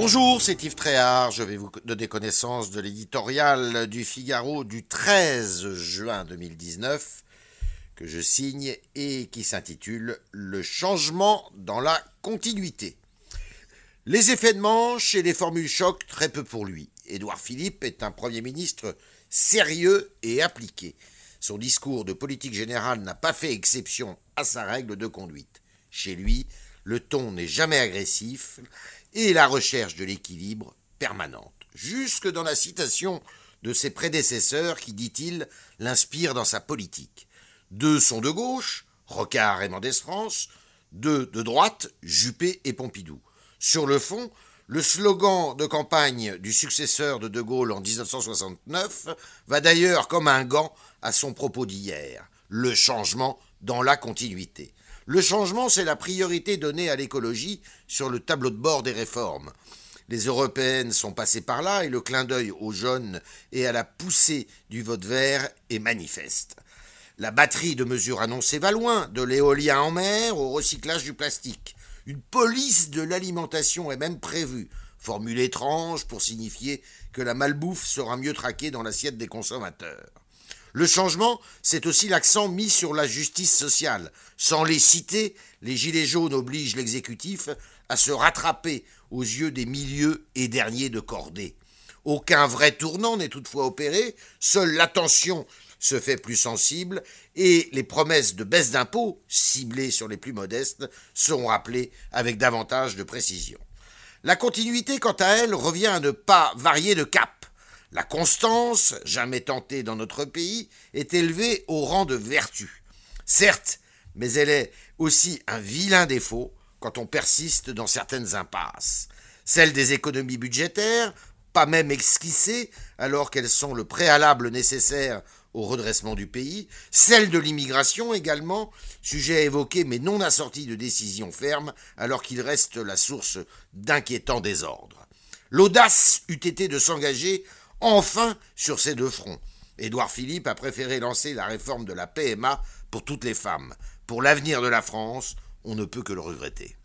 Bonjour, c'est Yves Tréhard. Je vais vous donner connaissance de l'éditorial du Figaro du 13 juin 2019 que je signe et qui s'intitule Le changement dans la continuité. Les effets de manche et les formules choc, très peu pour lui. Édouard Philippe est un Premier ministre sérieux et appliqué. Son discours de politique générale n'a pas fait exception à sa règle de conduite. Chez lui, le ton n'est jamais agressif et la recherche de l'équilibre permanente, jusque dans la citation de ses prédécesseurs qui, dit-il, l'inspire dans sa politique. Deux sont de gauche, Rocard et Mendès France, deux de droite, Juppé et Pompidou. Sur le fond, le slogan de campagne du successeur de De Gaulle en 1969 va d'ailleurs comme un gant à son propos d'hier, le changement dans la continuité. Le changement, c'est la priorité donnée à l'écologie sur le tableau de bord des réformes. Les européennes sont passées par là et le clin d'œil aux jeunes et à la poussée du vote vert est manifeste. La batterie de mesures annoncées va loin, de l'éolien en mer au recyclage du plastique. Une police de l'alimentation est même prévue, formule étrange pour signifier que la malbouffe sera mieux traquée dans l'assiette des consommateurs. Le changement, c'est aussi l'accent mis sur la justice sociale. Sans les citer, les Gilets jaunes obligent l'exécutif à se rattraper aux yeux des milieux et derniers de cordée. Aucun vrai tournant n'est toutefois opéré, seule l'attention se fait plus sensible et les promesses de baisse d'impôts, ciblées sur les plus modestes, seront rappelées avec davantage de précision. La continuité, quant à elle, revient à ne pas varier de cap. La constance, jamais tentée dans notre pays, est élevée au rang de vertu. Certes, mais elle est aussi un vilain défaut quand on persiste dans certaines impasses. Celle des économies budgétaires, pas même esquissées alors qu'elles sont le préalable nécessaire au redressement du pays, celle de l'immigration également, sujet évoqué mais non assorti de décisions fermes alors qu'il reste la source d'inquiétants désordres. L'audace eût été de s'engager enfin sur ces deux fronts. Édouard Philippe a préféré lancer la réforme de la PMA pour toutes les femmes. Pour l'avenir de la France, on ne peut que le regretter.